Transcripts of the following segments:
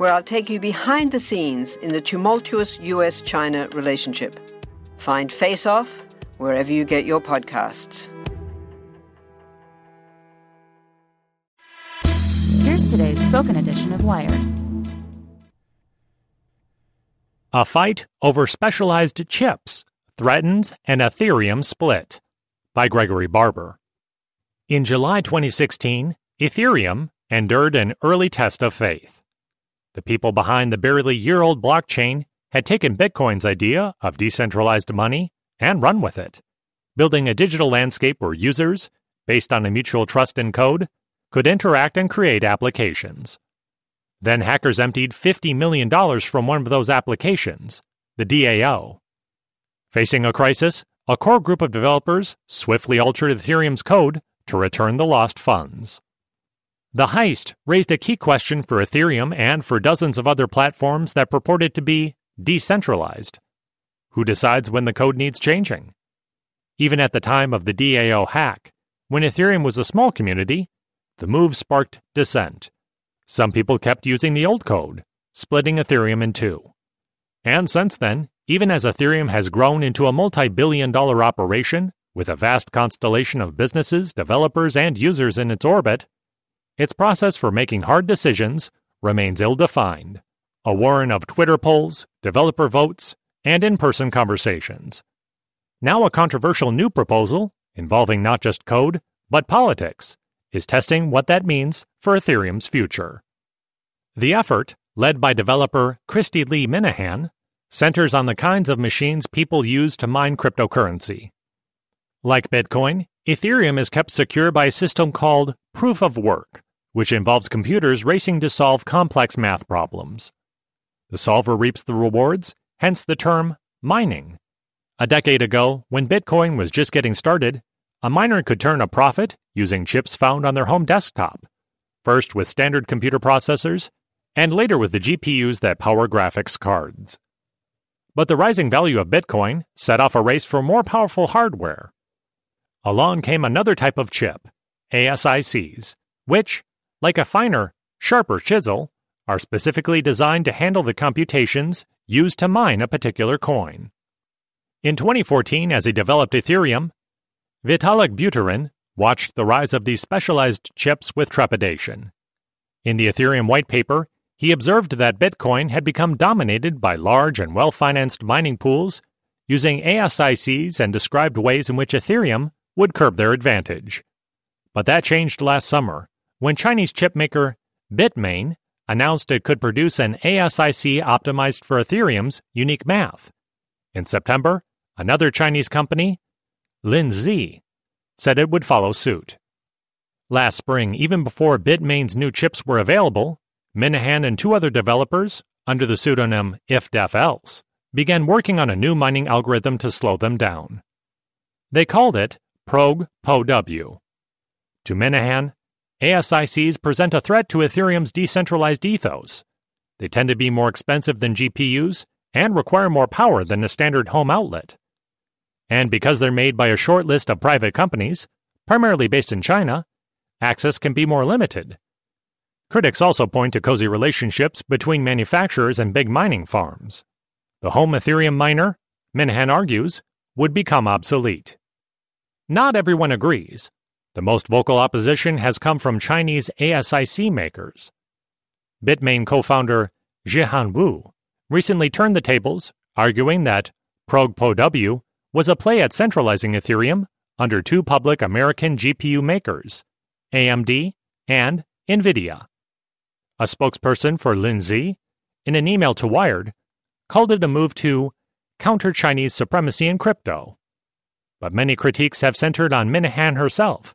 where I'll take you behind the scenes in the tumultuous US China relationship. Find Face Off wherever you get your podcasts. Here's today's spoken edition of Wired. A fight over specialized chips threatens an Ethereum split by Gregory Barber. In July 2016, Ethereum endured an early test of faith. The people behind the barely year old blockchain had taken Bitcoin's idea of decentralized money and run with it, building a digital landscape where users, based on a mutual trust in code, could interact and create applications. Then hackers emptied $50 million from one of those applications, the DAO. Facing a crisis, a core group of developers swiftly altered Ethereum's code to return the lost funds. The heist raised a key question for Ethereum and for dozens of other platforms that purported to be decentralized. Who decides when the code needs changing? Even at the time of the DAO hack, when Ethereum was a small community, the move sparked dissent. Some people kept using the old code, splitting Ethereum in two. And since then, even as Ethereum has grown into a multi billion dollar operation with a vast constellation of businesses, developers, and users in its orbit, its process for making hard decisions remains ill defined, a warren of Twitter polls, developer votes, and in person conversations. Now, a controversial new proposal, involving not just code, but politics, is testing what that means for Ethereum's future. The effort, led by developer Kristy-Leigh Minehan, centers on the kinds of machines people use to mine cryptocurrency. Like Bitcoin, Ethereum is kept secure by a system called Proof of Work, which involves computers racing to solve complex math problems. The solver reaps the rewards, hence the term mining. A decade ago, when Bitcoin was just getting started, a miner could turn a profit using chips found on their home desktop, first with standard computer processors, and later with the GPUs that power graphics cards. But the rising value of Bitcoin set off a race for more powerful hardware. Along came another type of chip, ASICs, which, like a finer, sharper chisel, are specifically designed to handle the computations used to mine a particular coin. In 2014, as he developed Ethereum, Vitalik Buterin watched the rise of these specialized chips with trepidation. In the Ethereum white paper, he observed that Bitcoin had become dominated by large and well financed mining pools using ASICs and described ways in which Ethereum would curb their advantage. But that changed last summer when Chinese chipmaker Bitmain announced it could produce an ASIC optimized for Ethereum's unique math. In September, another Chinese company, Linzhi, said it would follow suit. Last spring, even before Bitmain's new chips were available, Minehan and two other developers, under the pseudonym IfDefElse, began working on a new mining algorithm to slow them down. They called it Prog POW. To Minehan, ASICs present a threat to Ethereum's decentralized ethos. They tend to be more expensive than GPUs and require more power than a standard home outlet. and because they're made by a short list of private companies, primarily based in China, access can be more limited. Critics also point to cozy relationships between manufacturers and big mining farms. The home Ethereum miner, Minehan argues, would become obsolete. Not everyone agrees. The most vocal opposition has come from Chinese ASIC makers. Bitmain co founder Jihan Wu recently turned the tables, arguing that ProgPoW was a play at centralizing Ethereum under two public American GPU makers, AMD and NVIDIA. A spokesperson for Linzhi, in an email to Wired, called it a move to counter Chinese supremacy in crypto. But many critiques have centered on Minehan herself,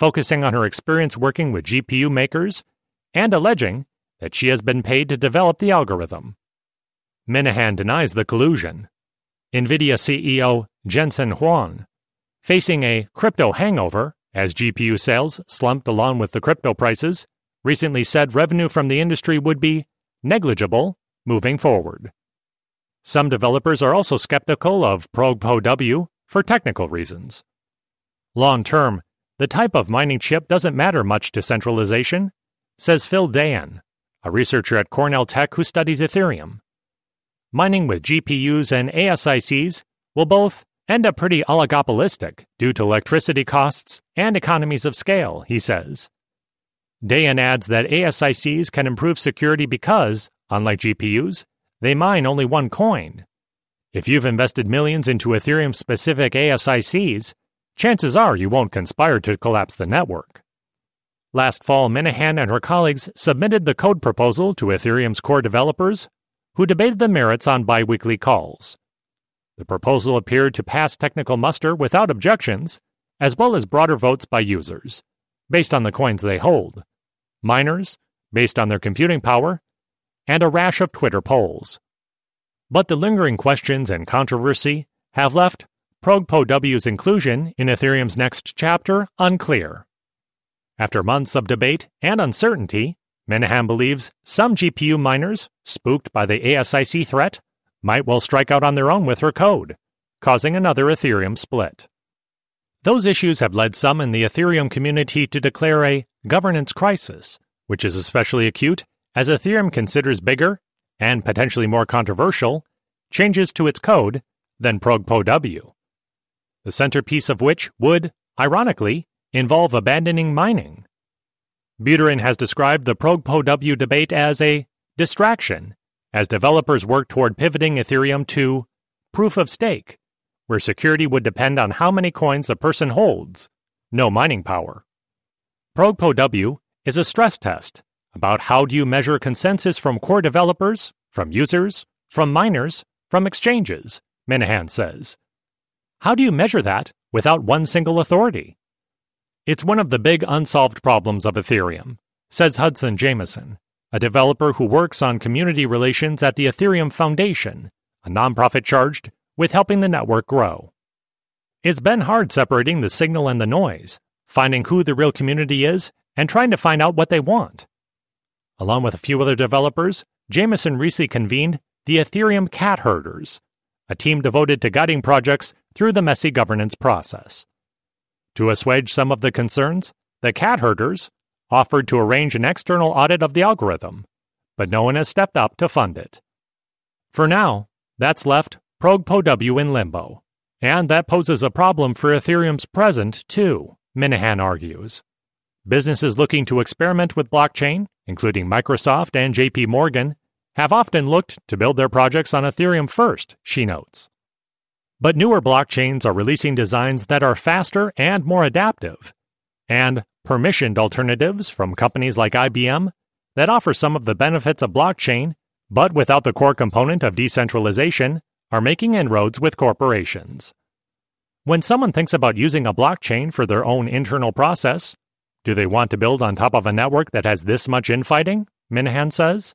focusing on her experience working with GPU makers and alleging that she has been paid to develop the algorithm. Minehan denies the collusion. NVIDIA CEO Jensen Huang, facing a crypto hangover as GPU sales slumped along with the crypto prices, recently said revenue from the industry would be negligible moving forward. Some developers are also skeptical of ProgPoW for technical reasons. Long term, the type of mining chip doesn't matter much to centralization, says Phil Daian, a researcher at Cornell Tech who studies Ethereum. Mining with GPUs and ASICs will both end up pretty oligopolistic due to electricity costs and economies of scale, he says. Daian adds that ASICs can improve security because, unlike GPUs, they mine only one coin. If you've invested millions into Ethereum specific ASICs, chances are you won't conspire to collapse the network. Last fall, Minehan and her colleagues submitted the code proposal to Ethereum's core developers, who debated the merits on biweekly calls. The proposal appeared to pass technical muster without objections, as well as broader votes by users, based on the coins they hold, miners, based on their computing power, and a rash of Twitter polls. But the lingering questions and controversy have left ProgPoW's inclusion in Ethereum's next chapter unclear. After months of debate and uncertainty, Minehan believes some GPU miners, spooked by the ASIC threat, might well strike out on their own with her code, causing another Ethereum split. Those issues have led some in the Ethereum community to declare a governance crisis, which is especially acute as Ethereum considers bigger and potentially more controversial changes to its code than ProgPoW. The centerpiece of which would, ironically, involve abandoning mining. Buterin has described the ProgPoW debate as a distraction as developers work toward pivoting Ethereum to proof of stake, where security would depend on how many coins a person holds, no mining power. ProgPoW is a stress test about how do you measure consensus from core developers, from users, from miners, from exchanges, Minehan says. How do you measure that without one single authority? It's one of the big unsolved problems of Ethereum, says Hudson Jameson, a developer who works on community relations at the Ethereum Foundation, a nonprofit charged with helping the network grow. It's been hard separating the signal and the noise, finding who the real community is, and trying to find out what they want. Along with a few other developers, Jameson recently convened the Ethereum Cat Herders, a team devoted to guiding projects through the messy governance process. To assuage some of the concerns, the cat herders offered to arrange an external audit of the algorithm, but no one has stepped up to fund it. For now, that's left ProgPoW in limbo, and that poses a problem for Ethereum's present, too, Minehan argues. Businesses looking to experiment with blockchain, including Microsoft and JP Morgan, have often looked to build their projects on Ethereum first, she notes. But newer blockchains are releasing designs that are faster and more adaptive, and permissioned alternatives from companies like IBM that offer some of the benefits of blockchain, but without the core component of decentralization, are making inroads with corporations. When someone thinks about using a blockchain for their own internal process, do they want to build on top of a network that has this much infighting? Minehan says.